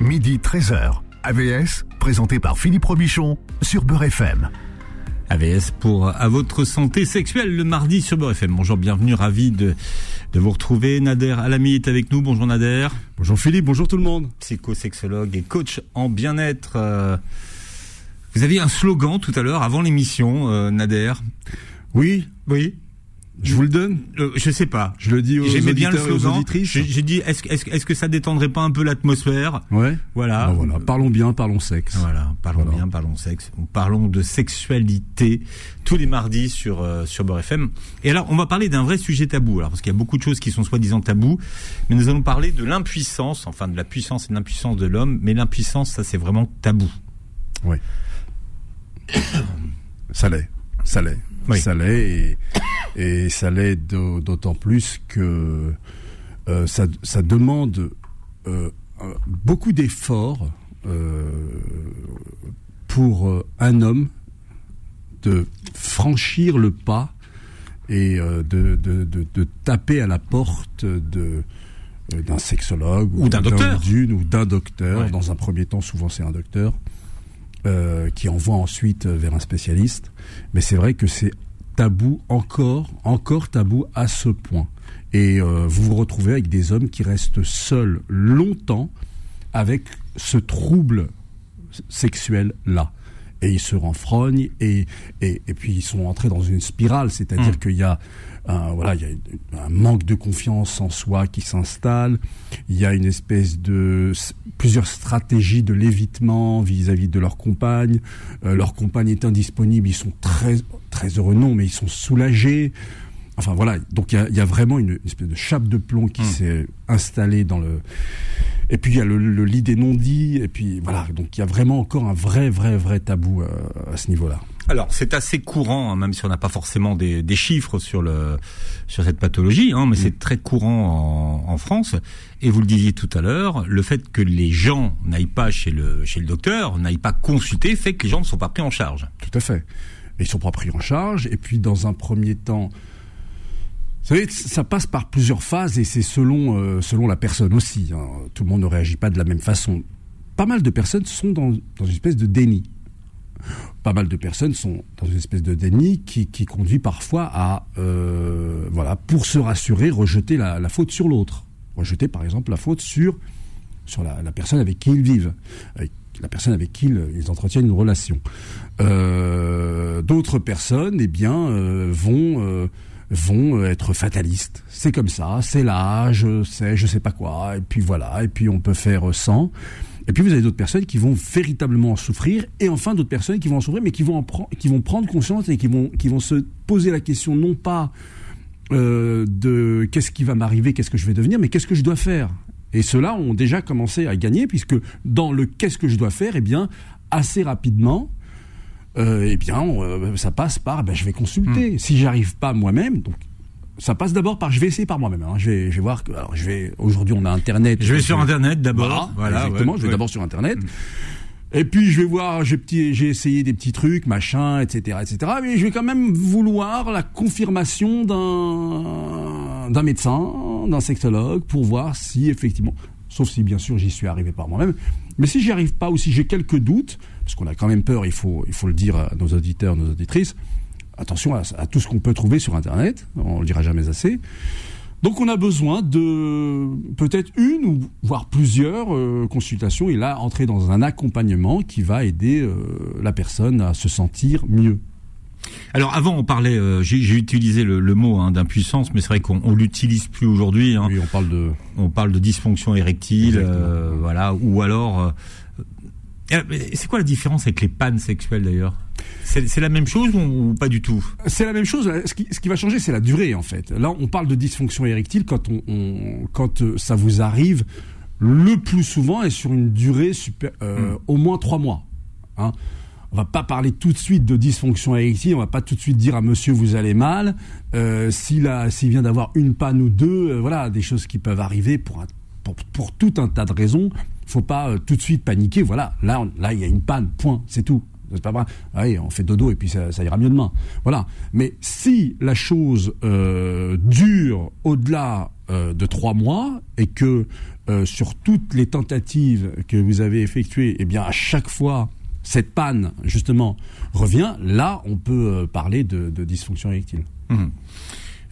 Midi 13h. AVS, présenté par Philippe Robichon sur Beurre FM. AVS pour À votre santé sexuelle le mardi sur Beurre FM. Bonjour, bienvenue, ravi de, de vous retrouver. Nader Alami est avec nous. Bonjour Nader. Bonjour Philippe, bonjour tout le monde. Psychosexologue et coach en bien-être. Euh, vous aviez un slogan tout à l'heure avant l'émission, euh, Nader. Oui, Oui. Je vous le donne. Euh, je sais pas. Je le dis aux J'aimais bien le slogan. J'ai dit, est-ce que- est-ce que- ça détendrait pas un peu l'atmosphère? Ouais. Voilà. Ah, voilà. Parlons bien, parlons sexe. Voilà, parlons Voilà. bien, parlons sexe, parlons de sexualité tous les mardis sur euh, sur Beurre FM. Et alors, on va parler d'un vrai sujet tabou, alors parce qu'il y a beaucoup de choses qui sont soi-disant tabous, mais nous allons parler de l'impuissance, enfin de la puissance et de l'impuissance de l'homme, mais l'impuissance, ça c'est vraiment tabou. Ça l'est. Ça l'est. Oui. Ça l'est et, et ça l'est d'au- d'autant plus que euh, ça, ça demande euh, beaucoup d'efforts euh, pour un homme de franchir le pas et de, de, de, de taper à la porte de d'un sexologue Ou d'un docteur. ou d'une ou d'un docteur. Ouais. Dans un premier temps, souvent c'est un docteur euh, qui envoie ensuite euh, vers un spécialiste. Mais c'est vrai que c'est tabou encore, encore tabou à ce point. Et euh, vous vous retrouvez avec des hommes qui restent seuls longtemps avec ce trouble sexuel là. Et ils se renfrognent et, et, et puis ils sont entrés dans une spirale, c'est-à-dire Mm. qu'il y a un, voilà, il y a un manque de confiance en soi qui s'installe. Il y a une espèce de plusieurs stratégies de l'évitement vis-à-vis de leur compagne. Euh, leur compagne est indisponible, ils sont très très heureux non, mais ils sont soulagés. Enfin voilà, donc il y a, il y a vraiment une, une espèce de chape de plomb qui Mm. s'est installée dans le. Et puis il y a le, le lit des non-dits. Et puis voilà, donc il y a vraiment encore un vrai vrai vrai tabou euh, à ce niveau-là. Alors, c'est assez courant, hein, même si on n'a pas forcément des, des chiffres sur le sur cette pathologie, hein, mais c'est très courant en, en France. Et vous le disiez tout à l'heure, le fait que les gens n'aillent pas chez le chez le docteur, n'aillent pas consulter, fait que les gens ne sont pas pris en charge. Tout à fait. Ils sont pas pris en charge. Et puis, dans un premier temps, vous savez, ça passe par plusieurs phases et c'est selon, euh, selon la personne aussi. hein. Tout le monde ne réagit pas de la même façon. Pas mal de personnes sont dans, une espèce de déni. Pas mal de personnes sont dans une espèce de déni qui, qui conduit parfois à, euh, voilà, pour se rassurer, rejeter la, faute sur l'autre. Rejeter, par exemple, la faute sur, sur la, personne avec qui ils vivent, la personne avec qui ils, entretiennent une relation. Euh, D'autres personnes, eh bien, vont vont euh, être fatalistes. C'est comme ça, c'est l'âge, c'est je sais pas quoi, et puis voilà, et puis on peut faire sans. Et puis vous avez d'autres personnes qui vont véritablement en souffrir, et enfin d'autres personnes qui vont en souffrir, mais qui vont qui vont prendre conscience et qui vont qui vont se poser la question non pas euh, de qu'est-ce qui va m'arriver, qu'est-ce que je vais devenir, mais qu'est-ce que je dois faire. Et ceux-là ont déjà commencé à gagner, puisque dans le qu'est-ce que je dois faire, eh bien, assez rapidement, euh, eh bien, euh, ça passe par, ben, je vais consulter. Si j'arrive pas moi-même, donc ça passe d'abord par, je vais essayer par moi-même. hein. Je vais, je vais voir que, alors, je vais. Aujourd'hui, on a Internet. Je vais sur Internet d'abord. Voilà, exactement. ouais, je vais ouais. d'abord sur Internet. Et puis je vais voir, j'ai petit, j'ai essayé des petits trucs, machin, etc., etc. Mais je vais quand même vouloir la confirmation d'un d'un médecin, d'un sexologue, pour voir si effectivement, sauf si bien sûr j'y suis arrivé par moi-même. Mais si j'y arrive pas ou si j'ai quelques doutes, parce qu'on a quand même peur, il faut il faut le dire à nos auditeurs, nos auditrices, attention à, à tout ce qu'on peut trouver sur Internet, on le dira jamais assez. Donc on a besoin de peut-être une ou voire plusieurs euh, consultations et là entrer dans un accompagnement qui va aider euh, la personne à se sentir mieux. Alors avant, on parlait, euh, j'ai utilisé le, le mot hein, d'impuissance, mais c'est vrai qu'on on l'utilise plus aujourd'hui. hein. Oui, on parle de On parle de dysfonction érectile, euh, voilà, ou alors. C'est quoi la différence avec les pannes sexuelles d'ailleurs? C'est la même chose ou, pas du tout? C'est la même chose. Ce qui, ce qui va changer, c'est la durée, en fait. Là, on parle de dysfonction érectile quand, on, on- quand euh, ça vous arrive le plus souvent et sur une durée super, euh, au moins trois mois. Hein. On va pas parler tout de suite de dysfonction érectile. On va pas tout de suite dire à Monsieur vous allez mal. Euh, s'il vient d'avoir une panne ou deux, euh, voilà, des choses qui peuvent arriver pour un, pour, pour tout un tas de raisons. Faut pas euh, tout de suite paniquer. Voilà, là, là, il y a une panne. Point. C'est tout. C'est pas vrai. Allez, on fait dodo et puis ça, ira mieux demain. Voilà. Mais si la chose euh, dure au-delà euh, de trois mois et que sur toutes les tentatives que vous avez effectuées, eh bien à chaque fois cette panne justement revient, là on peut parler de, dysfonction érectile. Mmh.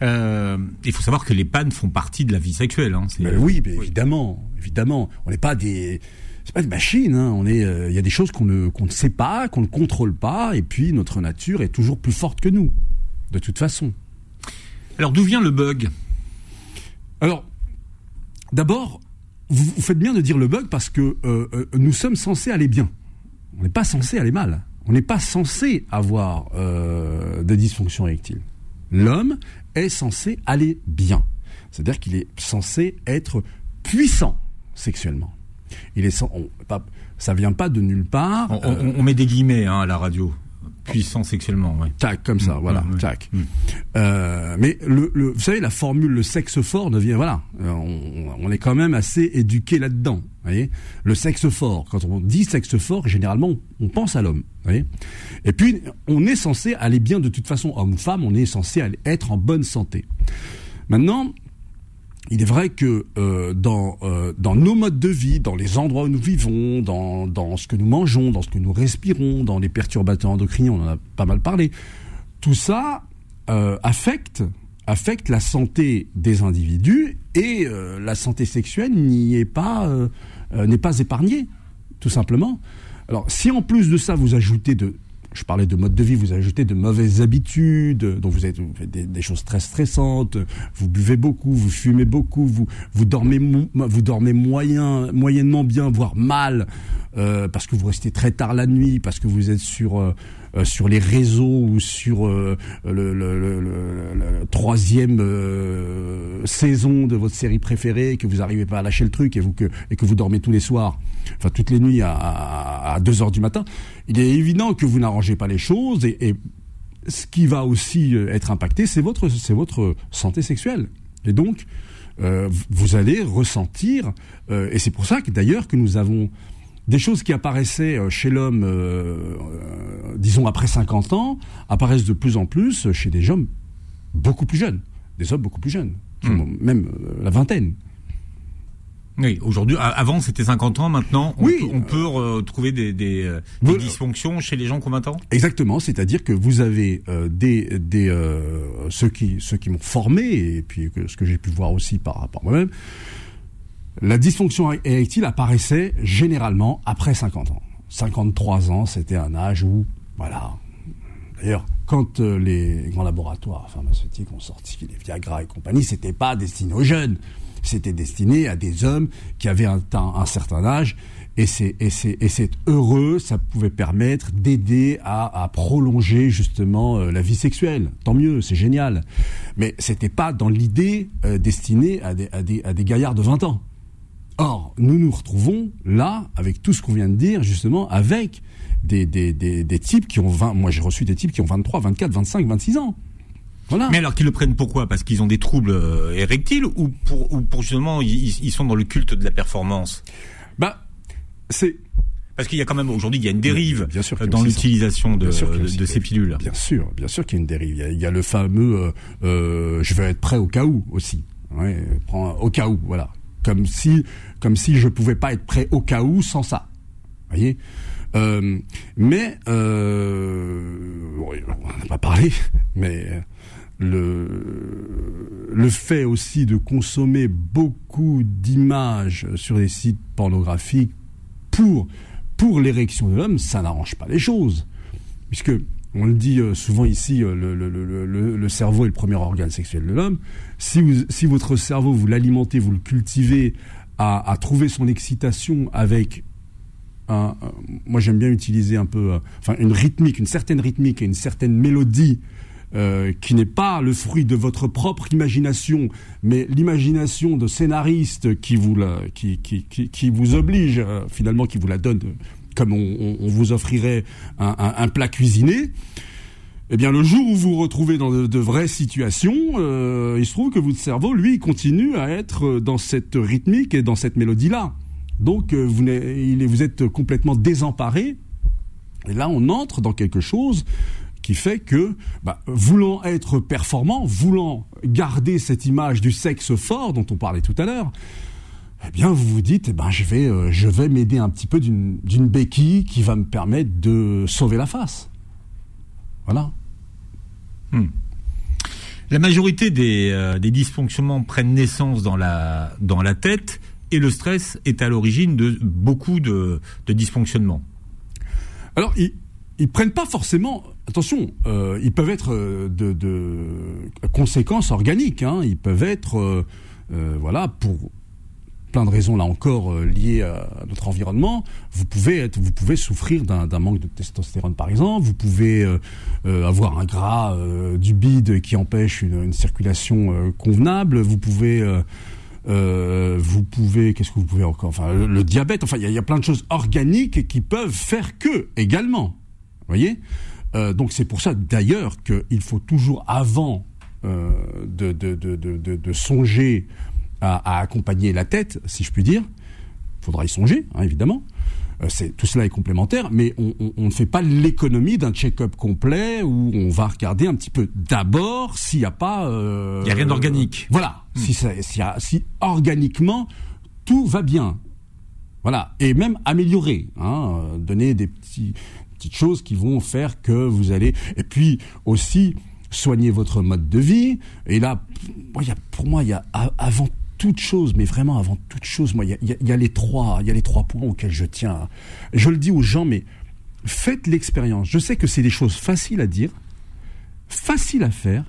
Il faut savoir que les pannes font partie de la vie sexuelle. Hein. oui, évidemment, évidemment. On n'est pas des c'est pas des machines. Hein. On est, euh, il y a des choses qu'on ne qu'on ne sait pas, qu'on ne contrôle pas, et puis notre nature est toujours plus forte que nous, de toute façon. Alors d'où vient le bug? Alors, d'abord, vous, faites bien de dire le bug parce que euh, euh, nous sommes censés aller bien. On n'est pas censé aller mal. On n'est pas censé avoir des dysfonctions érectiles. L'homme est censé aller bien. C'est-à-dire qu'il est censé être puissant sexuellement. Il est sans, on, pas, ça vient pas de nulle part. On, on, met des guillemets hein, à la radio. Puissant sexuellement. Tac, comme ça, mm, voilà, mm, tac. Mm. Euh, mais le, le, vous savez, la formule le sexe fort devient, voilà, euh, on, on est quand même assez éduqué là-dedans. Voyez, le sexe fort. Quand on dit sexe fort, généralement, on pense à l'homme. Voyez. Et puis, on est censé aller bien de toute façon, homme ou femme, on est censé être en bonne santé. Maintenant, il est vrai que euh, dans, euh, dans nos modes de vie, dans les endroits où nous vivons, dans, dans ce que nous mangeons, dans ce que nous respirons, dans les perturbateurs endocriniens, on en a pas mal parlé, tout ça euh, affecte, affecte la santé des individus et la santé sexuelle n'y est pas, n'est pas épargnée, tout simplement. Alors si en plus de ça vous ajoutez de je parlais de mode de vie, vous ajoutez de mauvaises habitudes, donc vous, êtes, faites des, choses très stressantes, vous buvez beaucoup, vous fumez beaucoup, vous, vous dormez, moyen, moyennement bien, voire mal, euh, parce que vous restez très tard la nuit, parce que vous êtes sur euh, euh, sur les réseaux ou sur le, troisième saison de votre série préférée, que vous n'arrivez pas à lâcher le truc et, vous, que, et que vous dormez tous les soirs, enfin toutes les nuits à, à, 2 heures du matin, il est évident que vous n'arrangez pas les choses et, et ce qui va aussi être impacté, c'est votre, c'est votre santé sexuelle. Et donc, euh, vous allez ressentir, euh, et c'est pour ça que d'ailleurs que nous avons des choses qui apparaissaient euh, chez l'homme, euh, euh, disons après 50 ans, apparaissent de plus en plus chez des hommes beaucoup plus jeunes, des hommes beaucoup plus jeunes, hmm. même la vingtaine. Oui, aujourd'hui, avant c'était 50 ans, maintenant on oui, peut, on peut trouver des, des, dysfonctions chez les gens qui ont 20 ans? Exactement, c'est-à-dire que vous avez des, des ceux qui, ceux qui m'ont formé, et puis ce que j'ai pu voir aussi par rapport à moi-même, la dysfonction érectile apparaissait généralement après 50 ans. 53 ans, c'était un âge où, voilà. D'ailleurs, quand euh, les grands laboratoires pharmaceutiques ont sorti les Viagra et compagnie, c'était pas destiné aux jeunes. C'était destiné à des hommes qui avaient un, un certain âge et c'est heureux, ça pouvait permettre d'aider à, prolonger justement euh, la vie sexuelle. Tant mieux, c'est génial. Mais c'était pas dans l'idée euh, destinée à des, à des à des gaillards de 20 ans. Or, nous nous retrouvons là, avec tout ce qu'on vient de dire, justement, avec des, des, des, des types qui ont 20, moi j'ai reçu des types qui ont 23, 24, 25, 26 ans. Voilà. Mais alors qu'ils le prennent pourquoi? Parce qu'ils ont des troubles euh, érectiles ou pour, ou pour justement ils, ils, sont dans le culte de la performance? Bah, c'est parce qu'il y a quand même aujourd'hui il y a une dérive bien sûr dans l'utilisation de, de, ces pilules. Bien sûr, bien sûr qu'il y a une dérive. Il y a, le fameux euh, euh, je vais être prêt au cas où aussi. Ouais, prends au cas où, voilà comme si, comme si je pouvais pas être prêt au cas où sans ça. Voyez? Euh, mais euh, on n'a pas parlé, mais le le fait aussi de consommer beaucoup d'images sur des sites pornographiques pour pour l'érection de l'homme, ça n'arrange pas les choses, puisque on le dit euh, souvent ici, euh, le, cerveau est le premier organe sexuel de l'homme. Si, votre cerveau, vous l'alimentez, vous le cultivez à, trouver son excitation avec un, moi j'aime bien utiliser un peu, euh, enfin une rythmique, une certaine rythmique et une certaine mélodie qui n'est pas le fruit de votre propre imagination, mais l'imagination de scénaristes qui vous qui, qui, qui vous oblige finalement, qui vous la donne comme on, vous offrirait un, plat cuisiné. Eh bien, le jour où vous vous retrouvez dans de, vraies situations, euh, il se trouve que votre cerveau, lui, continue à être dans cette rythmique et dans cette mélodie-là. Donc, euh, vous, vous êtes complètement désemparé Et là, on entre dans quelque chose qui fait que, bah, voulant être performant, voulant garder cette image du sexe fort dont on parlait tout à l'heure, eh bien, vous vous dites, eh ben, je vais, euh, je vais m'aider un petit peu d'une béquille qui va me permettre de sauver la face. Voilà. Hmm. La majorité des, euh, des, dysfonctionnements prennent naissance dans la, dans la tête et le stress est à l'origine de beaucoup de, de dysfonctionnements. Alors, ils, ils prennent pas forcément. Attention, euh, ils peuvent être de, de conséquences organiques. Hein, ils peuvent être, voilà, pour plein de raisons là encore euh, liées à notre environnement, vous pouvez être, vous pouvez souffrir d'un manque de testostérone par exemple, vous pouvez euh, euh, avoir un gras du bide qui empêche une, circulation convenable, vous pouvez vous pouvez, qu'est-ce que vous pouvez encore Enfin, le, diabète. Enfin, il y, a plein de choses organiques qui peuvent faire que également. Vous voyez? Donc c'est pour ça d'ailleurs qu'il faut toujours avant de, de, de, de, songer à, accompagner la tête, si je puis dire. Il faudra y songer, hein, évidemment. Euh, tout cela est complémentaire, mais on, ne fait pas l'économie d'un check-up complet où on va regarder un petit peu d'abord s'il n'y a pas. Euh, il n'y a rien d'organique. voilà, hmm. si, si, organiquement tout va bien, voilà, et même améliorer, hein, donner des petits, petites choses qui vont faire que vous allez. Et puis aussi soigner votre mode de vie. Et là, pour moi, il y a avant toute chose, mais vraiment avant toute chose, moi, il y a, les trois, il y a les trois points auxquels je tiens. Je le dis aux gens, mais faites l'expérience. Je sais que c'est des choses faciles à dire, faciles à faire,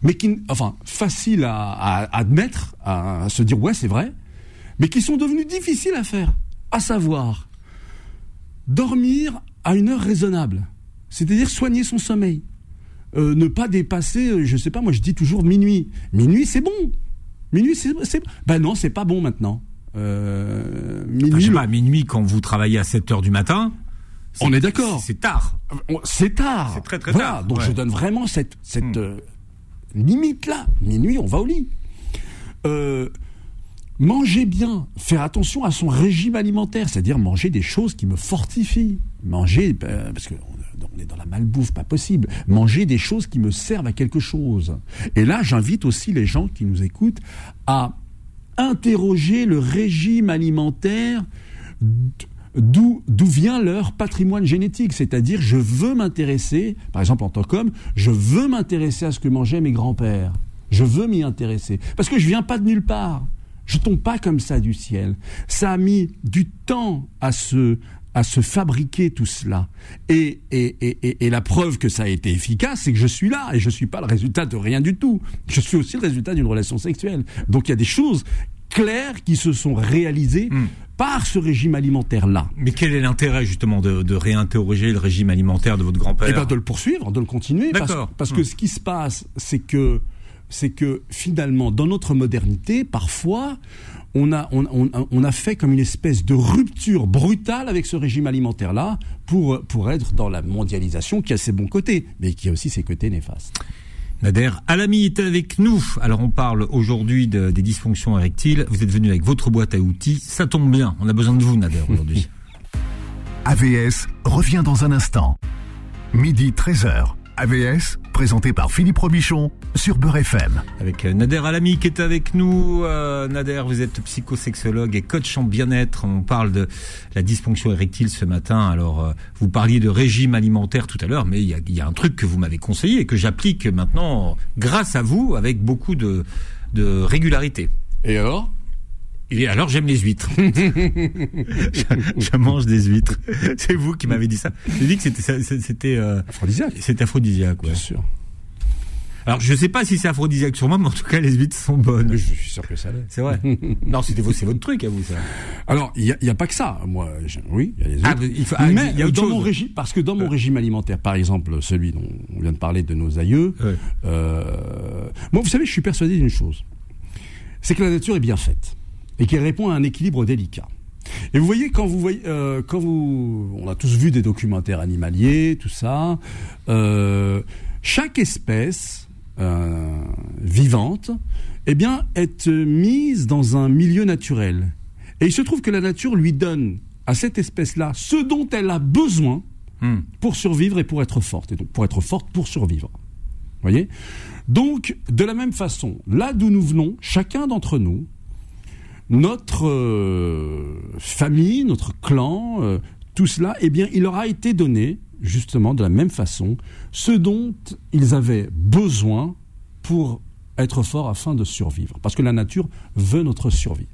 mais qui, enfin, faciles à, admettre, à, se dire ouais, c'est vrai, mais qui sont devenues difficiles à faire. À savoir, dormir à une heure raisonnable, c'est-à-dire soigner son sommeil. Euh, ne pas dépasser, je sais pas, moi je dis toujours minuit. Minuit, c'est bon. Minuit, c'est. Ben non, c'est pas bon maintenant. Euh, minuit, minuit, quand vous travaillez à 7 heures du matin. On est d'accord. C'est tard. C'est tard. C'est très très tard. Donc je donne vraiment cette, cette hmm. euh, limite-là. Minuit, on va au lit. Euh, manger bien, faire attention à son régime alimentaire, c'est-à-dire manger des choses qui me fortifient. Manger, euh, parce que on est dans la malbouffe, pas possible. Manger des choses qui me servent à quelque chose. Et là, j'invite aussi les gens qui nous écoutent à interroger le régime alimentaire d'où vient leur patrimoine génétique. C'est-à-dire, je veux m'intéresser, par exemple en tant qu'homme, je veux m'intéresser à ce que mangeaient mes grands-pères. Je veux m'y intéresser. Parce que je viens pas de nulle part. Je tombe pas comme ça du ciel. Ça a mis du temps à se, à se fabriquer tout cela. Et, et, et, et, la preuve que ça a été efficace, c'est que je suis là et je ne suis pas le résultat de rien du tout. Je suis aussi le résultat d'une relation sexuelle. Donc il y a des choses claires qui se sont réalisées hmm. par ce régime alimentaire-là. Mais quel est l'intérêt justement de, de, réinterroger le régime alimentaire de votre grand-père? Eh bien de le poursuivre, de le continuer. Parce, parce que hmm. ce qui se passe, c'est que c'est que finalement, dans notre modernité, parfois, on a, on, a fait comme une espèce de rupture brutale avec ce régime alimentaire-là pour, pour être dans la mondialisation qui a ses bons côtés, mais qui a aussi ses côtés néfastes. Nader Alami est avec nous. Alors on parle aujourd'hui des dysfonctions érectiles. Vous êtes venu avec votre boîte à outils. Ça tombe bien. On a besoin de vous, Nader, aujourd'hui. AVS revient dans un instant. Midi 13h. AVS, présenté par Philippe Robichon sur Beurre FM. Avec euh, Nader Alami qui est avec nous. Euh, Nader, vous êtes psychosexologue et coach en bien-être. On parle de la dysfonction érectile ce matin. Alors, euh, vous parliez de régime alimentaire tout à l'heure, mais il y a, un truc que vous m'avez conseillé et que j'applique maintenant grâce à vous avec beaucoup de, de régularité. Et alors? Et alors j'aime les huîtres. je, mange des huîtres. C'est vous qui m'avez dit ça. J'ai dit que c'était c'était euh, aphrodisiaque. C'est aphrodisiaque, Bien sûr. Alors je sais pas si c'est aphrodisiaque sur moi, mais en tout cas les huîtres sont bonnes. je suis sûr que ça l'est. C'est vrai. non, c'était c'est votre truc à vous ça. Alors il y a, pas que ça. Moi, oui, il y a les ah, huîtres. Ah, mais il y a dans mon régime, parce que dans mon régime alimentaire, par exemple celui dont on vient de parler de nos aïeux, euh, moi vous savez, je suis persuadé d'une chose, c'est que la nature est bien faite et qui répond à un équilibre délicat. Et vous voyez quand vous voyez euh, quand vous on a tous vu des documentaires animaliers tout ça euh, chaque espèce euh, vivante eh bien est mise dans un milieu naturel et il se trouve que la nature lui donne à cette espèce-là ce dont elle a besoin Hmm. pour survivre et pour être forte. Et donc pour être forte pour survivre. Voyez? Donc, de la même façon, là d'où nous venons, chacun d'entre nous, notre euh, famille, notre clan, euh, tout cela, eh bien, il leur a été donné, justement, de la même façon, ce dont ils avaient besoin pour être forts afin de survivre. Parce que la nature veut notre survie.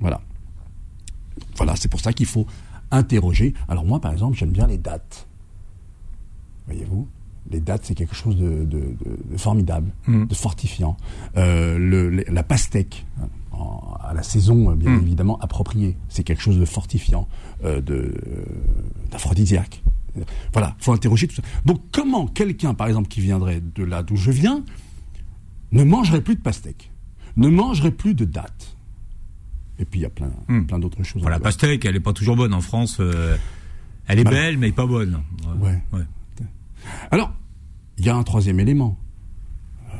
Voilà. Voilà, c'est pour ça qu'il faut interroger. Alors moi, par exemple, j'aime bien les dates. Voyez-vous? Les dates, c'est quelque chose de, de, de, de formidable, Mm. de fortifiant. Euh, le, le- la pastèque, en- à la saison, euh, bien Mm. évidemment, appropriée, c'est quelque chose de fortifiant, euh, d'aphrodisiaque. Voilà, faut interroger tout ça. Donc comment quelqu'un, par exemple, qui viendrait de là d'où je viens, ne mangerait plus de pastèque, ne mangerait plus de dates Et puis il y a plein, Mm. plein d'autres choses. Voilà, la pastèque, elle est pas toujours bonne en France. euh, elle est Bah. belle, mais pas bonne. Ouais. Alors, il y a un troisième élément. Euh,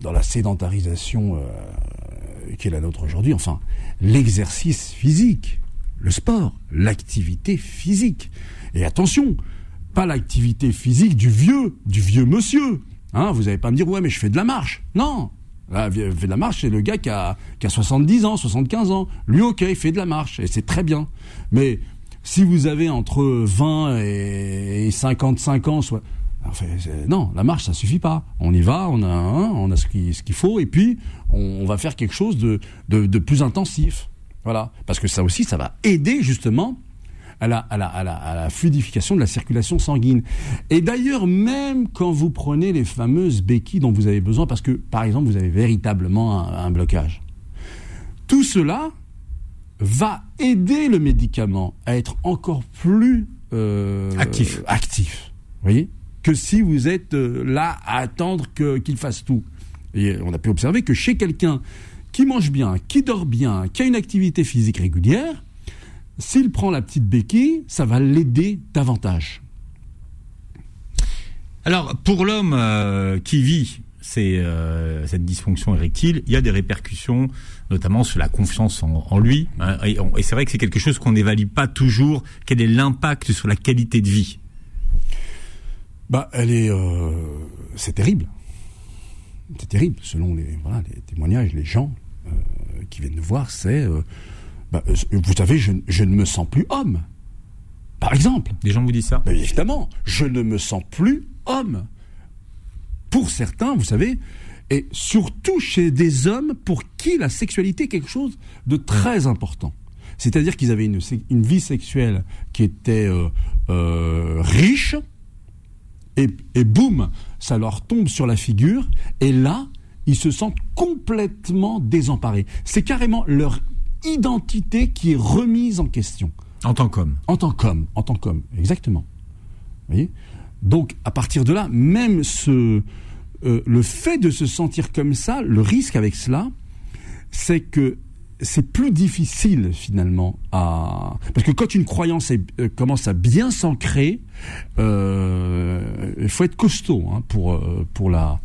dans la sédentarisation euh, qui est la nôtre aujourd'hui, enfin, l'exercice physique, le sport, l'activité physique. Et attention, pas l'activité physique du vieux, du vieux monsieur. Hein, vous n'allez pas me dire, ouais, mais je fais de la marche. Non. Là, fait de la marche, c'est le gars qui a, qui a 70 ans, 75 ans. Lui, ok, il fait de la marche, et c'est très bien. Mais si vous avez entre 20 et et 55 ans, soit, non, la marche, ça suffit pas. On y va, on a, hein, on a ce qu'il faut, et puis on, on va faire quelque chose de, de, de plus intensif. Voilà, parce que ça aussi, ça va aider justement à la, à la, à la, à la fluidification de la circulation sanguine. Et d'ailleurs, même quand vous prenez les fameuses béquilles dont vous avez besoin, parce que, par exemple, vous avez véritablement un, un blocage, tout cela va aider le médicament à être encore plus euh, Actif. actif. Vous voyez? Que si vous êtes euh, là à attendre qu'il fasse tout. Et on a pu observer que chez quelqu'un qui mange bien, qui dort bien, qui a une activité physique régulière, s'il prend la petite béquille, ça va l'aider davantage. Alors, pour l'homme euh, qui vit ces, euh, cette dysfonction érectile, il y a des répercussions, notamment sur la confiance en, en lui. hein, et c'est vrai que c'est quelque chose qu'on n'évalue pas toujours. Quel est l'impact sur la qualité de vie? Bah, elle est, euh, c'est terrible. C'est terrible, selon les, voilà, les témoignages, les gens qui viennent nous voir, c'est, bah, euh, vous savez, je, je ne me sens plus homme. Par exemple. Des gens vous disent ça évidemment, je ne me sens plus homme. Pour certains, vous savez, et surtout chez des hommes pour qui la sexualité est quelque chose de très important. C'est-à-dire qu'ils avaient une vie sexuelle qui était euh, euh, riche, et, et boum, ça leur tombe sur la figure, et là, ils se sentent complètement désemparés. C'est carrément leur identité qui est remise en question. en tant qu'homme. En tant qu'homme, en tant qu'homme, exactement. Vous voyez? Donc, à partir de là, même ce, euh, le fait de se sentir comme ça, le risque avec cela, c'est que c'est plus difficile finalement à parce que quand une croyance est- euh, commence à bien s'ancrer, euh, il faut être costaud hein, pour pour la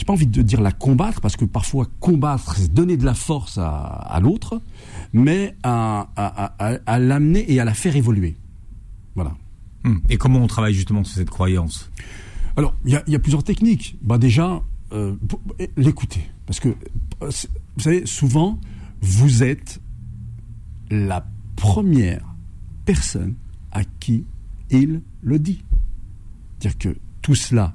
j'ai pas envie de dire la combattre parce que parfois combattre c'est donner de la force à, à l'autre, mais à, à, à, à l'amener et à la faire évoluer. Voilà. Hum. Et comment on travaille justement sur cette croyance? Alors, il y a, il y a plusieurs techniques. Bah déjà, euh, pour- l'écouter. Parce que, euh, vous savez, souvent, vous êtes la première personne à qui il le dit. C'est-à-dire que tout cela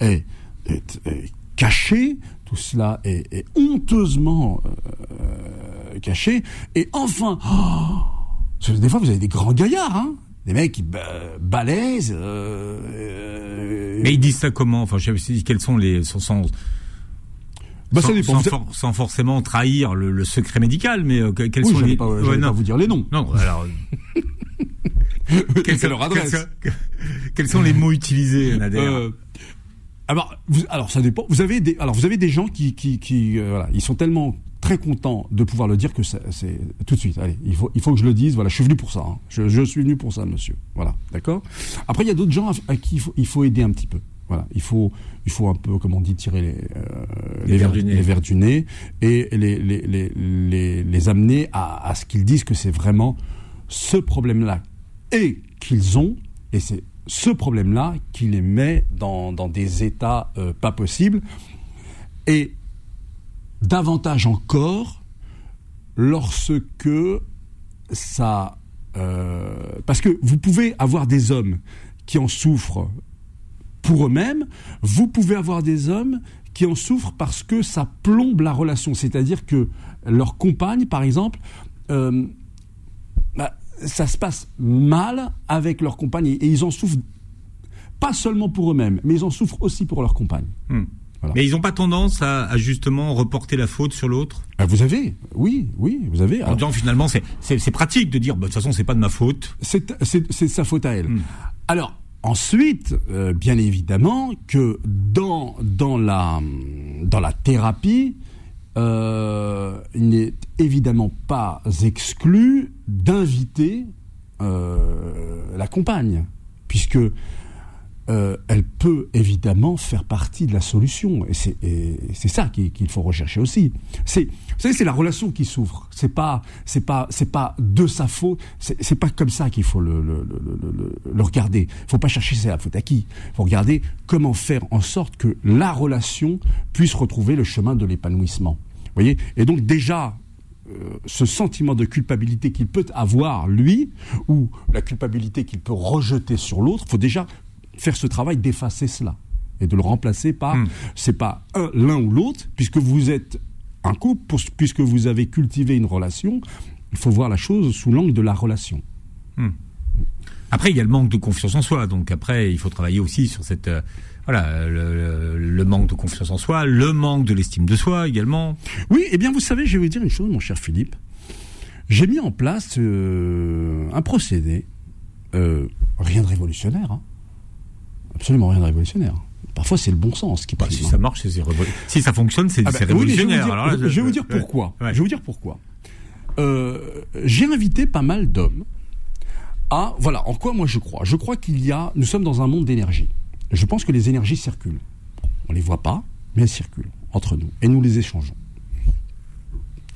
est, est- est caché, tout cela est, est honteusement euh, caché, et enfin, oh, des fois vous avez des grands gaillards, hein, des mecs qui euh, euh, Mais ils disent ça comment? Enfin, je sais quels sont les sans, sans, bah, ça sans- dépend. sans Vous- for- sans forcément trahir le, le secret médical, mais euh, que- quels Oui, sont les pas, Ouais, non. pas vous dire les noms. Non, alors. C'est sont- leur adresse. Quels sont, quels sont les mots utilisés, Nader? Euh, alors, vous, alors ça dépend. Vous avez des, alors vous avez des gens qui, qui, qui euh, voilà, ils sont tellement très contents de pouvoir le dire que c'est tout de suite. Allez, il faut, il faut que je le dise. Voilà, je suis venu pour ça. hein. Je, je suis venu pour ça, monsieur. Voilà, d'accord? Après, il y a d'autres gens à, à qui il faut, il faut aider un petit peu. Voilà, il faut, il faut un peu, comme on dit, tirer les, euh, Les vers du nez. les vers du nez et les, les, les, les, les amener à, à ce qu'ils disent que c'est vraiment ce problème-là et qu'ils ont, et c'est ce problème-là qui les met dans, des états euh, pas possibles, et davantage encore lorsque ça... Euh, parce que vous pouvez avoir des hommes qui en souffrent pour eux-mêmes, vous pouvez avoir des hommes qui en souffrent parce que ça plombe la relation, c'est-à-dire que leur compagne, par exemple, euh, bah, ça se passe mal avec leur compagne et ils en souffrent pas seulement pour eux-mêmes, mais ils en souffrent aussi pour leur compagne. Hmm. Mais ils n'ont pas tendance à, justement reporter la faute sur l'autre? Ah, Vous avez, oui, oui, vous avez. En disant finalement, c'est pratique de dire, bah, de toute façon, c'est pas de ma faute. C'est sa faute à elle. Hmm. Alors, Ensuite, euh, bien évidemment, que dans, dans, la, dans la thérapie, euh, il n'est évidemment pas exclu d'inviter euh, la compagne, puisque euh, elle peut évidemment faire partie de la solution. Et c'est ça qu'il faut rechercher aussi. C'est c'est la relation qui souffre. C'est pas pas pas de sa faute. C'est pas comme ça qu'il faut le, le, le, le, regarder. Il faut pas chercher c'est la faute à qui. Il faut regarder comment faire en sorte que la relation puisse retrouver le chemin de l'épanouissement. Voyez? Et donc déjà euh, ce sentiment de culpabilité qu'il peut avoir lui ou la culpabilité qu'il peut rejeter sur l'autre, faut déjà faire ce travail d'effacer cela et de le remplacer par hmm. c'est pas un l'un ou l'autre puisque vous êtes un couple puisque vous avez cultivé une relation il faut voir la chose sous l'angle de la relation hmm. après il y a le manque de confiance en soi donc après il faut travailler aussi sur cette euh, voilà le, manque de confiance en soi le manque de l'estime de soi également oui et eh bien vous savez je vais vous dire une chose mon cher Philippe j'ai mis en place euh, un procédé euh, rien de révolutionnaire hein absolument rien de révolutionnaire. Parfois, c'est le bon sens qui passe. Bah, si ça marche, c'est Si ça fonctionne, c'est ah bah, révolutionnaire. je, vais vous dire, pourquoi. Je vais vous dire pourquoi. Euh, j'ai invité pas mal d'hommes à voilà en quoi moi je crois. Je crois qu'il y a, nous sommes dans un monde d'énergie. Je pense que les énergies circulent. On les voit pas, mais elles circulent entre nous et nous les échangeons.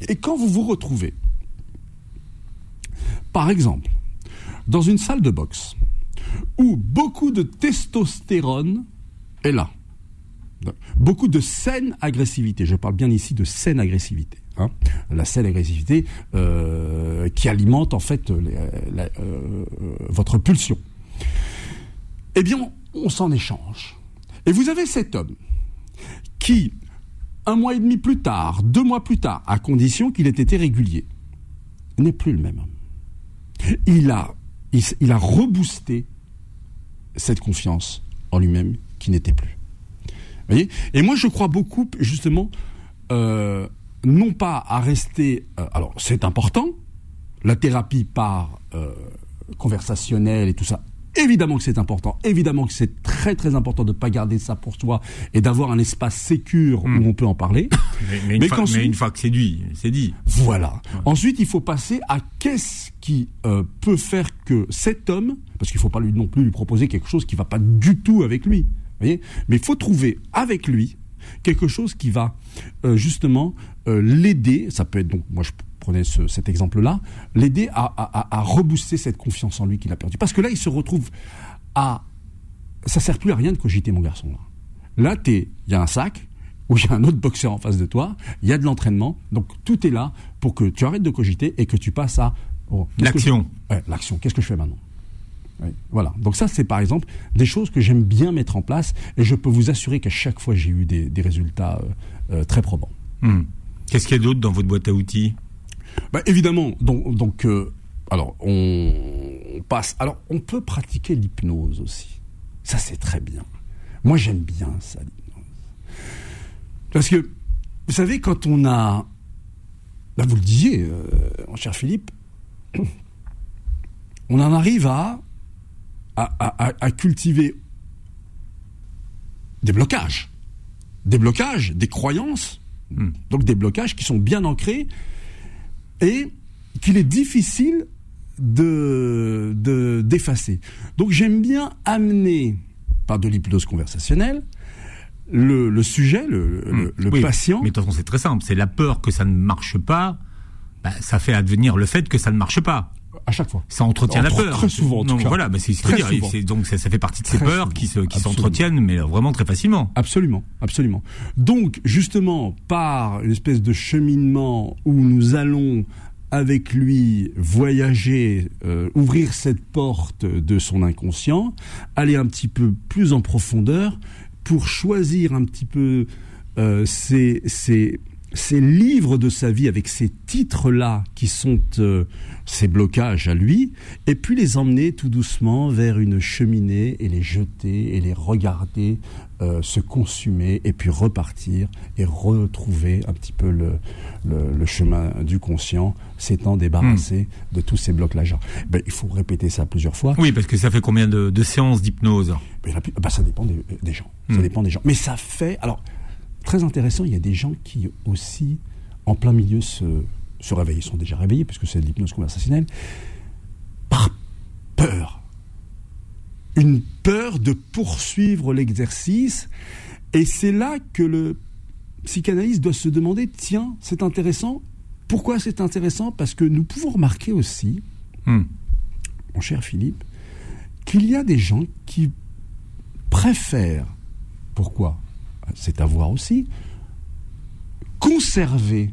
Et quand vous vous retrouvez, par exemple, dans une salle de boxe, où beaucoup de testostérone est là. Beaucoup de saine agressivité. Je parle bien ici de saine agressivité. Hein. La saine agressivité euh, qui alimente en fait euh, votre pulsion. Eh bien, on s'en échange. Et vous avez cet homme qui, un mois et demi plus tard, deux mois plus tard, à condition qu'il ait été régulier, n'est plus le même homme. Il a, il a reboosté cette confiance en lui-même qui n'était plus. Voyez? Et moi, je crois beaucoup, justement, euh, non pas à rester. Euh, alors, c'est important, la thérapie par euh, conversationnelle et tout ça, Évidemment que c'est important, évidemment que c'est très très important de ne pas garder ça pour soi et d'avoir un espace sécur où hmm. on peut en parler. Mais, une, fois, que c'est dit, c'est dit. Voilà. Ensuite, il faut passer à qu'est-ce qui euh, peut faire que cet homme, parce qu'il ne faut pas lui non plus lui proposer quelque chose qui ne va pas du tout avec lui, voyez mais il faut trouver avec lui quelque chose qui va euh, justement euh, l'aider. Ça peut être donc, moi je prenez cet exemple-là, l'aider à, à, rebooster cette confiance en lui qu'il a perdu. Parce que là, il se retrouve à... Ça sert plus à rien de cogiter, mon garçon. Là, là il y a un sac, où il y a un autre boxeur en face de toi, il y a de l'entraînement, donc tout est là pour que tu arrêtes de cogiter et que tu passes à... Oh, l'action. l'action. Qu'est-ce que je fais maintenant? Voilà. Donc ça, c'est par exemple des choses que j'aime bien mettre en place et je peux vous assurer qu'à chaque fois, j'ai eu des, résultats euh, euh, très probants. Hmm. Qu'est-ce qu'il y a d'autre dans votre boîte à outils? Bah, évidemment, donc, donc euh, alors on, passe. Alors on peut pratiquer l'hypnose aussi. Ça c'est très bien. Moi j'aime bien ça l'hypnose. Parce que vous savez quand on a, bah, vous le disiez, euh, mon cher Philippe, on en arrive à à, à cultiver des blocages, des blocages, des croyances, hmm. donc des blocages qui sont bien ancrés et qu'il est difficile de d'effacer. Donc j'aime bien amener par de l'hypnose conversationnelle le, sujet, le, hmm. patient. Mais de toute façon, c'est très simple. C'est la peur que ça ne marche pas. Bah, ça fait advenir le fait que ça ne marche pas. À chaque fois. Ça entretient la peur. Très souvent, en tout cas. Voilà, mais c'est dire. Donc ça, ça, fait partie de ces peurs qui se, qui s'entretiennent, mais vraiment très facilement. Absolument, absolument. Donc justement, par une espèce de cheminement où nous allons avec lui voyager, euh, ouvrir cette porte de son inconscient, aller un petit peu plus en profondeur pour choisir un petit peu euh, ces, ces, ces, livres de sa vie avec ces titres-là qui sont euh, ses blocages à lui, et puis les emmener tout doucement vers une cheminée et les jeter et les regarder euh, se consumer et puis repartir et retrouver un petit peu le, le, chemin du conscient, s'étant débarrassé hmm. de tous ces blocages. Ben, il faut répéter ça plusieurs fois. Oui, parce que ça fait combien de, de séances d'hypnose? Ben, ben, Ça dépend des, des gens. Ça hmm. dépend des gens. Mais ça fait... Alors, très intéressant, il y a des gens qui aussi, en plein milieu, se se réveiller, ils sont déjà réveillés, puisque c'est de l'hypnose conversationnelle, par peur. Une peur de poursuivre l'exercice. Et c'est là que le psychanalyste doit se demander, tiens, c'est intéressant. Pourquoi c'est intéressant? Parce que nous pouvons remarquer aussi, hmm. mon cher Philippe, qu'il y a des gens qui préfèrent, pourquoi? C'est à voir aussi, conserver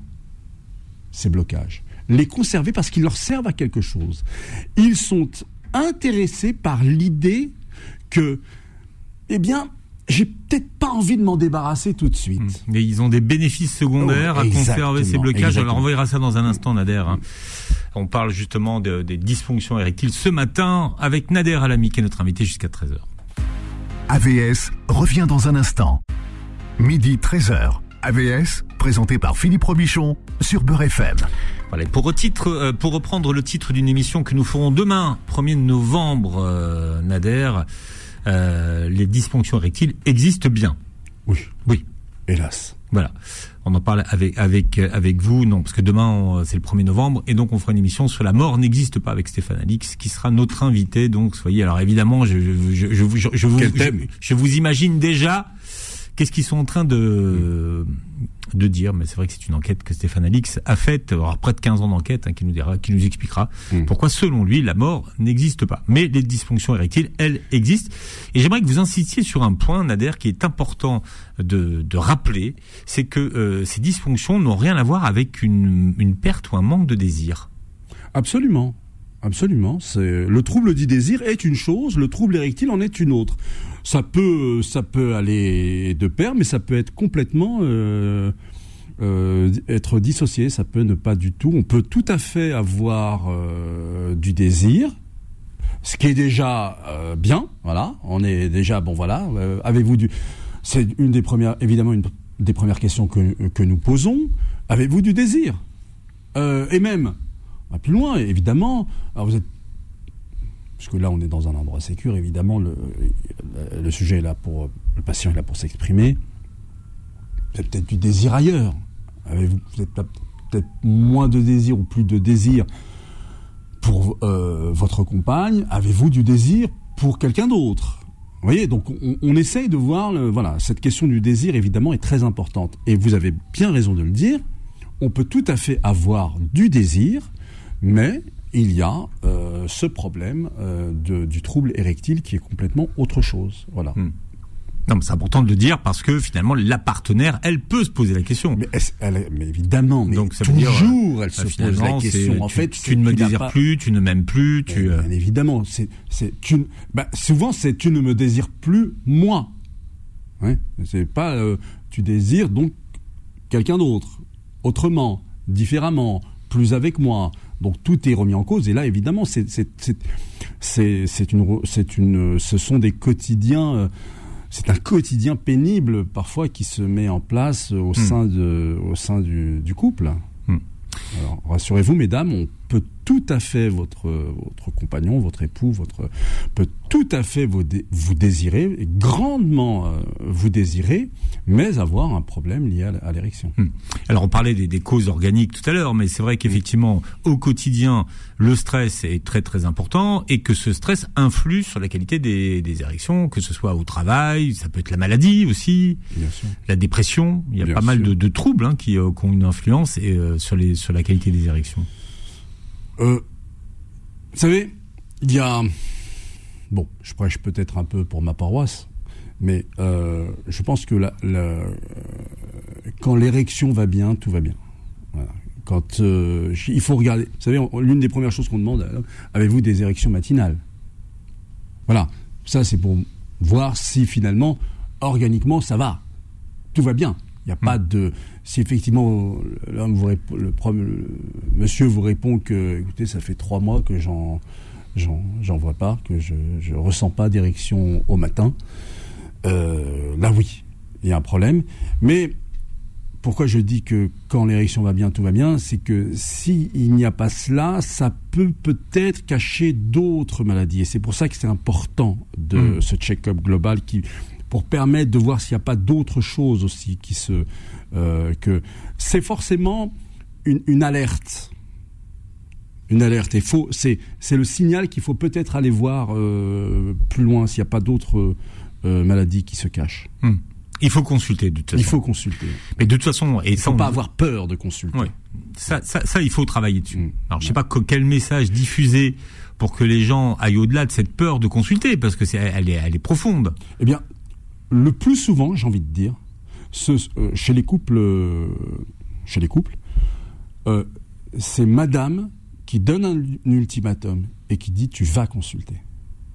ces blocages. Les conserver parce qu'ils leur servent à quelque chose. Ils sont intéressés par l'idée que, eh bien, j'ai peut-être pas envie de m'en débarrasser tout de suite. Mmh. Mais ils ont des bénéfices secondaires à conserver ces blocages. On leur envoyera ça dans un instant, Nader. Hein. On parle justement des dysfonctions érectiles ce matin avec Nader Alami, qui est notre invité jusqu'à 13h. AVS revient dans un instant. Midi 13h. AVS, présenté par Philippe Robichon sur Beurre FM. Voilà, pour, euh, pour reprendre le titre d'une émission que nous ferons demain, 1er novembre, euh, Nader, euh, les dysfonctions érectiles existent bien. Oui. Oui. Hélas. Voilà. On en parle avec avec avec vous, non, parce que demain c'est le 1er novembre, et donc on fera une émission sur la mort n'existe pas avec Stéphane Alix, qui sera notre invité. Donc soyez. Alors évidemment, je je, je, vous je vous imagine déjà Qu'est-ce qu'ils sont en train de, de dire? Mais c'est vrai que c'est une enquête que Stéphane Alix a faite, alors près de 15 ans d'enquête, hein, qui nous dira, qui nous expliquera mm. pourquoi, selon lui, la mort n'existe pas. Mais les dysfonctions érectiles, elles existent. Et j'aimerais que vous insistiez sur un point, Nader, qui est important de, de rappeler, c'est que euh, ces dysfonctions n'ont rien à voir avec une, une perte ou un manque de désir. Absolument. Absolument. C'est le trouble du désir est une chose, le trouble érectile en est une autre. Ça peut, ça peut aller de pair, mais ça peut être complètement euh, euh, être dissocié. Ça peut ne pas du tout. On peut tout à fait avoir euh, du désir, ce qui est déjà bien. Voilà, on est déjà bon. Voilà, avez-vous du C'est une des premières, évidemment, une des premières questions que, que nous posons. Avez-vous du désir? Et même plus loin, évidemment. Alors vous êtes puisque là on est dans un endroit sécur, évidemment le, sujet est là pour le patient est là pour s'exprimer. Avez peut-être du désir ailleurs. Avez-vous peut-être moins de désir ou plus de désir pour euh, votre compagne? Avez-vous du désir pour quelqu'un d'autre? Vous voyez, donc on, essaye de voir, voilà, cette question du désir évidemment est très importante. Et vous avez bien raison de le dire. On peut tout à fait avoir du désir, mais il y a euh, ce problème euh, du trouble érectile qui est complètement autre chose. Voilà. Hmm. Non, mais c'est important de le dire parce que finalement la partenaire, elle peut se poser la question. Mais, elle, mais évidemment, mais Donc, ça toujours, dire, elle se pose la question. En tu, fait, tu, ne me désires plus, tu ne m'aimes plus, tu. Bien évidemment, c'est. Bah, souvent, c'est tu ne me désires plus moi. Ouais, c'est pas euh, tu désires donc quelqu'un d'autre, autrement, différemment, plus avec moi. Donc tout est remis en cause. Et là, évidemment, c'est une, une, ce sont des quotidiens. Euh, c'est un quotidien pénible parfois qui se met en place au hmm. sein de, au sein du, du couple. Hmm. Alors rassurez-vous, mesdames, on peut tout à fait votre votre compagnon, votre époux, votre peut tout à fait vous, vous désirer, grandement euh, vous désirer, mais avoir un problème lié à, l'érection. Hmm. Alors on parlait des, des, causes organiques tout à l'heure, mais c'est vrai qu'effectivement au quotidien le stress est très très important et que ce stress influe sur la qualité des, des érections, que ce soit au travail, ça peut être la maladie aussi, Bien sûr. la dépression. Il y a pas mal de, de troubles hein, qui, euh, qui, ont une influence et, euh, sur les sur la qualité des érections. Euh, Vous savez, il y a... Bon, je prêche peut-être un peu pour ma paroisse, mais euh, je pense que la, la, quand l'érection va bien, tout va bien. Voilà. Quand euh, il faut regarder, vous savez, l'une des premières choses qu'on demande, avez-vous des érections matinales? Voilà, ça c'est pour voir si finalement, organiquement, ça va, tout va bien. Il n'y a pas de. Si effectivement l'homme vous répond, le, le, monsieur vous répond que, écoutez, ça fait trois mois que j'en j'en vois pas, que je je ressens pas d'érection au matin. Euh, là oui, il y a un problème. Mais pourquoi je dis que quand l'érection va bien, tout va bien, c'est que s'il n'y a pas cela, ça peut peut-être cacher d'autres maladies. Et c'est pour ça que c'est important de mmh. ce check-up global qui, pour permettre de voir s'il n'y a pas d'autres choses aussi qui se, euh, que c'est forcément une, une, alerte. Une alerte. Et faut, c'est, c'est le signal qu'il faut peut-être aller voir euh, plus loin s'il n'y a pas d'autres euh, maladies qui se cachent. Mmh. Il faut consulter de toute façon. Il faut consulter. Mais de toute façon, et il faut pas avoir peur de consulter. Ça, ça, ça, il faut travailler dessus. Mmh. Alors, je sais pas quel message diffuser pour que les gens aillent au-delà de cette peur de consulter, parce que c'est, elle est, elle est profonde. Eh bien, le plus souvent, j'ai envie de dire, ce, euh, chez les couples, euh, chez les couples, euh, c'est Madame qui donne un, un, ultimatum et qui dit tu vas consulter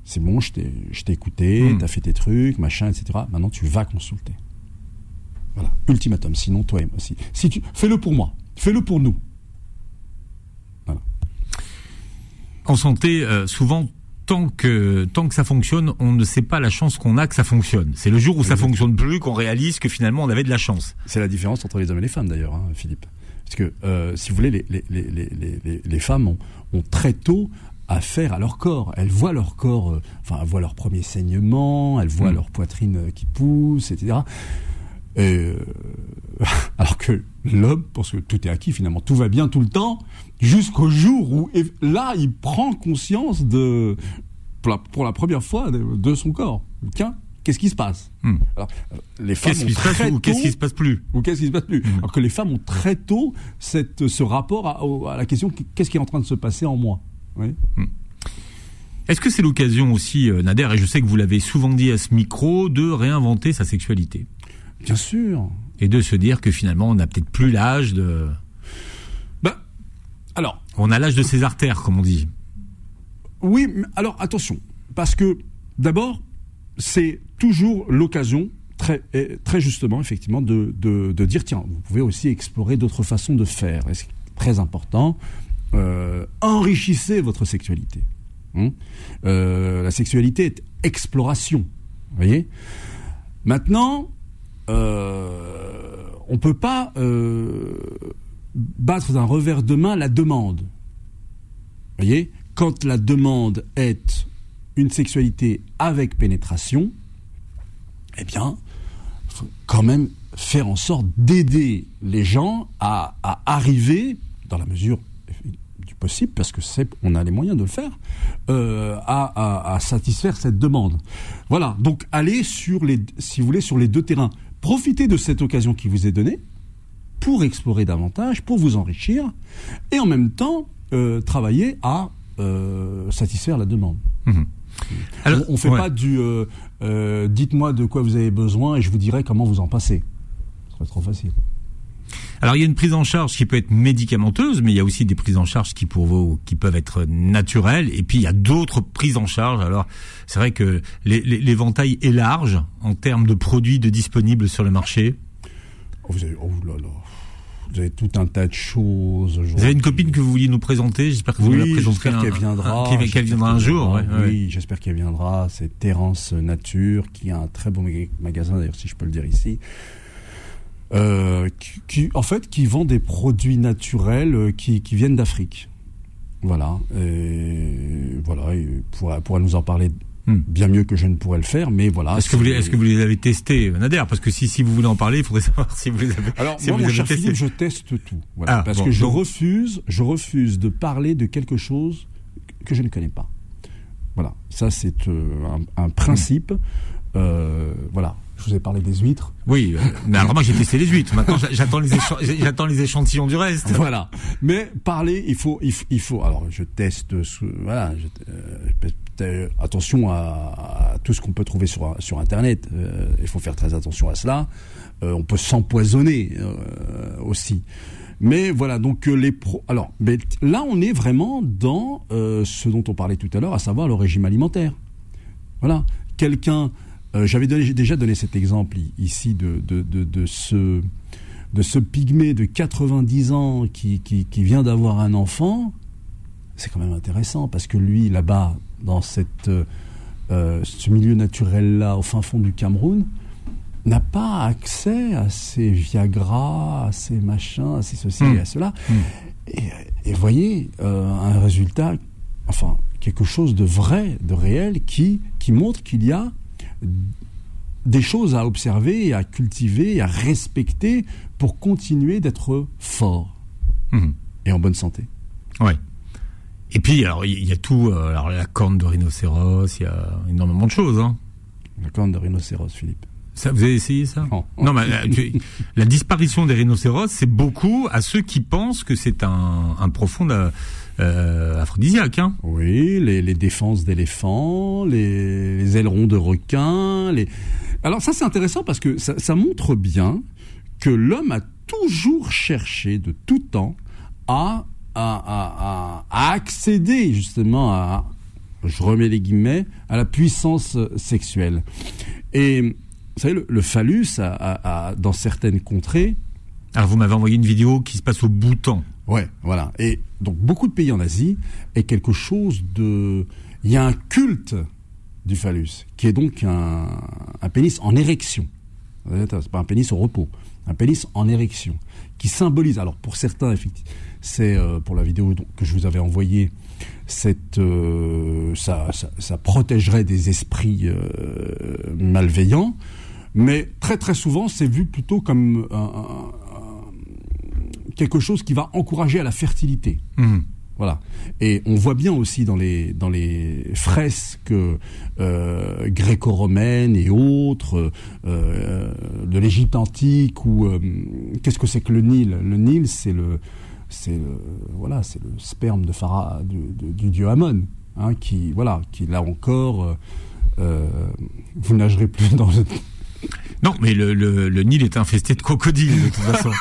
c'est bon, je t'ai écouté, mmh. t'as fait tes trucs, machin, etc. Maintenant, tu vas consulter. Voilà, ultimatum. Sinon, toi aussi. Si tu fais-le pour moi, fais-le pour nous. Voilà. En santé, souvent, tant que tant que ça fonctionne, on ne sait pas la chance qu'on a que ça fonctionne. C'est le jour où ça fonctionne plus qu'on réalise que finalement on avait de la chance. C'est la différence entre les hommes et les femmes d'ailleurs, hein, Philippe. Parce que euh, si vous voulez, les, les, les, les femmes ont, ont, très tôt à faire à leur corps. Elles voient leur corps, euh, enfin, elles voient leur premier saignement, elles voient mmh. leur poitrine euh, qui pousse, etc. Et, euh, alors que l'homme, parce que tout est acquis finalement, tout va bien tout le temps, jusqu'au jour où là, il prend conscience de, pour la, pour la première fois, de, de, son corps. Tiens, qu'est-ce qui se passe? Mmh. alors, les femmes Qu'est-ce qui se passe ou qu'est-ce qui se passe plus? Ou qu'est-ce qui se passe plus? Alors que les femmes ont très tôt cette, ce rapport à, à la question qu'est-ce qui est en train de se passer en moi? Oui. Hmm. Est-ce que c'est l'occasion aussi, euh, Nader, et je sais que vous l'avez souvent dit à ce micro, de réinventer sa sexualité? Bien sûr. Et de se dire que finalement, on n'a peut-être plus l'âge de. Ben, alors. On a l'âge de ses artères, comme on dit. Oui, alors attention, parce que d'abord, c'est toujours l'occasion, très, très justement, effectivement, de, de, de, dire tiens, vous pouvez aussi explorer d'autres façons de faire. C'est très important euh, enrichissez votre sexualité. Hein euh, la sexualité est exploration. Vous voyez? Maintenant, euh, on ne peut pas euh, battre d'un revers de main la demande. Vous voyez? Quand la demande est une sexualité avec pénétration, eh bien, faut quand même faire en sorte d'aider les gens à, arriver, dans la mesure du possible, parce que on a les moyens de le faire, euh, à, satisfaire cette demande. Voilà. Donc, allez sur les, si vous voulez, sur les deux terrains. Profitez de cette occasion qui vous est donnée pour explorer davantage, pour vous enrichir, et en même temps euh, travailler à euh, satisfaire la demande. Mmh. Alors, on ne fait ouais. pas du euh, euh, dites-moi de quoi vous avez besoin et je vous dirai comment vous en passez. Ce serait trop facile. Alors il y a une prise en charge qui peut être médicamenteuse, mais il y a aussi des prises en charge qui pour vous qui peuvent être naturelles. Et puis il y a d'autres prises en charge. Alors c'est vrai que l'éventail est large en termes de produits de disponibles sur le marché. Oh, vous avez, oh là là. Vous avez tout un tas de choses. Vous avez une copine que vous vouliez nous présenter? J'espère que vous oui, la présenterez. J'espère qu'elle viendra. Un, qu'elle viendra un jour. Ouais, oui, ouais. j'espère qu'elle viendra. C'est Terence Nature qui a un très beau magasin, d'ailleurs, si je peux le dire ici. Euh, qui, qui, en fait, qui vend des produits naturels euh, qui, qui viennent d'Afrique. Voilà. Et voilà. Il pourra, pourra nous en parler Hmm. bien mieux que je ne pourrais le faire, mais voilà. Est-ce que, vous les, est-ce que vous les avez testés, Nader? Parce que si, si vous voulez en parler, il faudrait savoir si vous les avez. Alors si moi, vous mon cher Philippe, je teste tout, voilà, Ah, parce bon, que je donc- refuse, je refuse de parler de quelque chose que je ne connais pas. Voilà, ça c'est euh, un, un principe. Euh, voilà, Je vous ai parlé des huîtres. Oui, euh, mais alors moi j'ai testé les huîtres. Maintenant j'attends les, j'attends les échantillons du reste. Voilà. Mais parler, il faut, il, faut. Alors je teste. Voilà. Euh, attention à, tout ce qu'on peut trouver sur sur Internet. Euh, il faut faire très attention à cela. on peut s'empoisonner aussi. Mais voilà, donc les pros. Alors, mais là, on est vraiment dans ce dont on parlait tout à l'heure, à savoir le régime alimentaire. Voilà, quelqu'un euh, j'avais déjà donné cet exemple ici de, de, ce, de ce pygmée de 90 ans qui, vient d'avoir un enfant. C'est quand même intéressant parce que lui, là-bas, dans cette, euh, ce milieu naturel-là, au fin fond du Cameroun, n'a pas accès à ces Viagra, à ces machins, à ces ceci et à hmm. cela. Hmm. Et, vous voyez, euh, un résultat, enfin, quelque chose de vrai, de réel, qui, qui montre qu'il y a des choses à observer, à cultiver, à respecter pour continuer d'être fort mhm. et en bonne santé. Oui. Et puis, alors, il y, a tout, euh, alors la corne de rhinocéros, il y a énormément de choses. Hein. La corne de rhinocéros, Philippe. Ça, vous avez essayé ça? Non. mais euh, la disparition des rhinocéros, c'est beaucoup à ceux qui pensent que c'est un, un profond euh, aphrodisiaque. Hein. Oui, les, les défenses d'éléphants, les, les, ailerons de requins. Les... Alors ça c'est intéressant parce que ça, ça montre bien que l'homme a toujours cherché de tout temps à, à, à, à accéder justement à, je remets les guillemets, à la puissance sexuelle. Et vous savez, le, le phallus, a, a, dans certaines contrées... Alors vous m'avez envoyé une vidéo qui se passe au Bhoutan. Ouais, voilà. Et donc beaucoup de pays en Asie est quelque chose de. Il y a un culte du phallus qui est donc un, pénis en érection. C'est pas un pénis au repos, un pénis en érection qui symbolise. Alors pour certains, effectivement, c'est euh, pour la vidéo que je vous avais envoyée, euh, ça, ça, protégerait des esprits euh, malveillants, mais très très souvent c'est vu plutôt comme un quelque chose qui va encourager à la fertilité. Mmh. Voilà. Et on voit bien aussi dans les dans les fresques euh, gréco-romaines et autres euh, de l'Égypte antique ou euh, qu'est-ce que c'est que le Nil? Le Nil, c'est le c'est voilà c'est le sperme de Phara du, du dieu Amon, hein, qui voilà qui là encore vous nagerez plus dans le non, mais le, le, Nil est infesté de crocodiles de toute façon.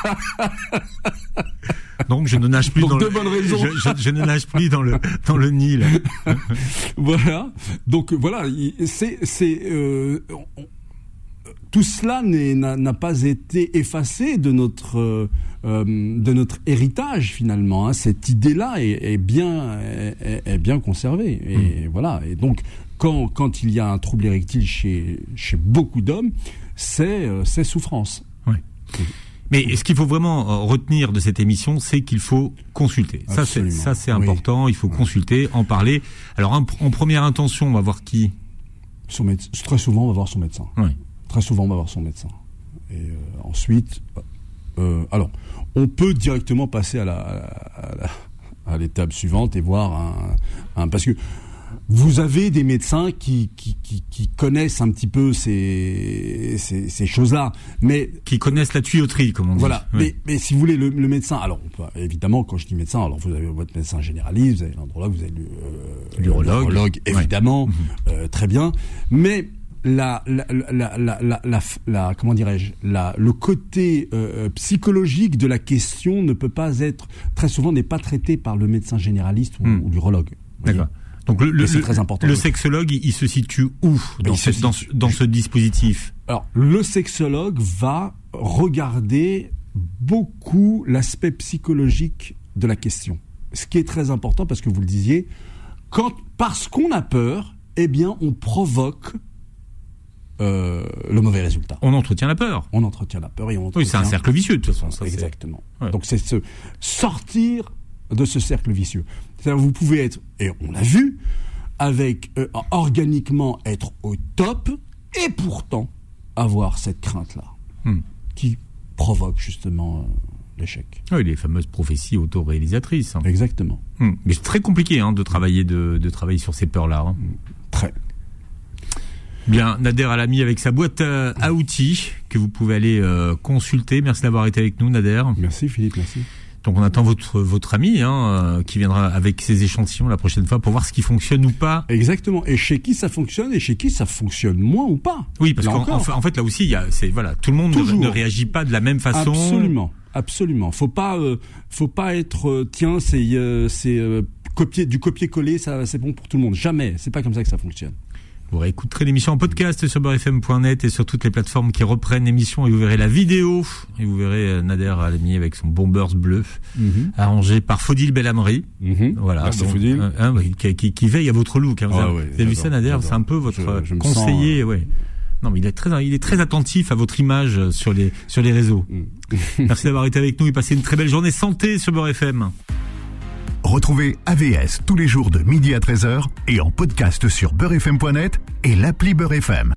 Donc je ne nage plus dans le, je, ne nage plus dans le dans le Nil. voilà. Donc voilà, c'est c'est euh, tout cela n'a pas été effacé de notre euh, de notre héritage finalement. Hein. Cette idée-là est, bien est, bien conservée. Et hmm. voilà. Et donc quand, quand il y a un trouble érectile chez, chez beaucoup d'hommes, c'est euh, souffrance. Oui. Mais ce qu'il faut vraiment euh, retenir de cette émission, c'est qu'il faut consulter. Ça, c'est ça, c'est important. Il faut consulter, en parler. Alors, en, première intention, on va voir qui son. Très souvent, on va voir son médecin. Oui. Très souvent, on va voir son médecin. Et euh, ensuite, euh, alors, on peut directement passer à la à l'étape suivante et voir un, un parce que vous avez des médecins qui, qui, qui, connaissent un petit peu ces, ces, ces choses-là, mais qui connaissent la tuyauterie, comme on dit. Voilà. Mais, mais, si vous voulez, le, médecin. Alors, évidemment, quand je dis médecin, alors vous avez votre médecin généraliste, vous avez l'andrologue, vous avez euh, l'urologue, évidemment, mhm. euh, très bien. Mais la, la, la, la, la, la comment dirais-je, le côté euh, psychologique de la question ne peut pas être très souvent n'est pas traité par le médecin généraliste ou, hmm. ou l'urologue. D'accord. Donc le, le, très important. le sexologue, il, se situe où dans, ce, dans, dans ce dispositif? Alors, le sexologue va regarder beaucoup l'aspect psychologique de la question. Ce qui est très important parce que vous le disiez, quand, parce qu'on a peur, eh bien, on provoque euh, le mauvais résultat. On entretient la peur. On entretient la peur et on Oui, c'est un cercle vicieux de toute façon. Ça, Exactement. Donc c'est se sortir de ce cercle vicieux. C'est-à-dire vous pouvez être, et on l'a vu, avec euh, organiquement être au top, et pourtant avoir cette crainte-là, hmm. qui provoque justement euh, l'échec. Oui, les fameuses prophéties autoréalisatrices. Hein. Exactement. Hmm. Mais c'est très compliqué hein, de travailler de, travailler sur ces peurs-là. Hein. Très. Bien, Nader Alami avec sa boîte à, outils que vous pouvez aller euh, consulter. Merci d'avoir été avec nous, Nader. Merci Philippe, merci. Donc on attend votre votre ami hein, euh, qui viendra avec ses échantillons la prochaine fois pour voir ce qui fonctionne ou pas. Exactement. Et chez qui ça fonctionne et chez qui ça fonctionne moins ou pas. Oui, parce qu'en en fait là aussi il y a c'est voilà tout le monde ne, réagit pas de la même façon. Absolument, absolument. Faut pas euh, faut pas être tiens c'est c'est copier du copier-coller ça c'est bon pour tout le monde. Jamais. C'est pas comme ça que ça fonctionne. Vous réécouterez l'émission en podcast sur beurrefm.net et sur toutes les plateformes qui reprennent l'émission et vous verrez la vidéo et vous verrez euh, Nader Alami avec son bombers bleu mhm. arrangé par Faudil Belhamri. Mhm. Voilà. Merci Faudil. Euh, hein, qui, qui, veille à votre look. Hein. Vous, ah avez, vu ça Nader C'est un peu votre conseiller. Euh, ouais. Non, mais il est très, il est très attentif à votre image sur les sur les réseaux. Mm. Merci d'avoir été avec nous et passez une très belle journée santé sur Beurre FM. Retrouvez AVS tous les jours de midi à 13h et en podcast sur beurrefm.net et l'appli Beurrefm.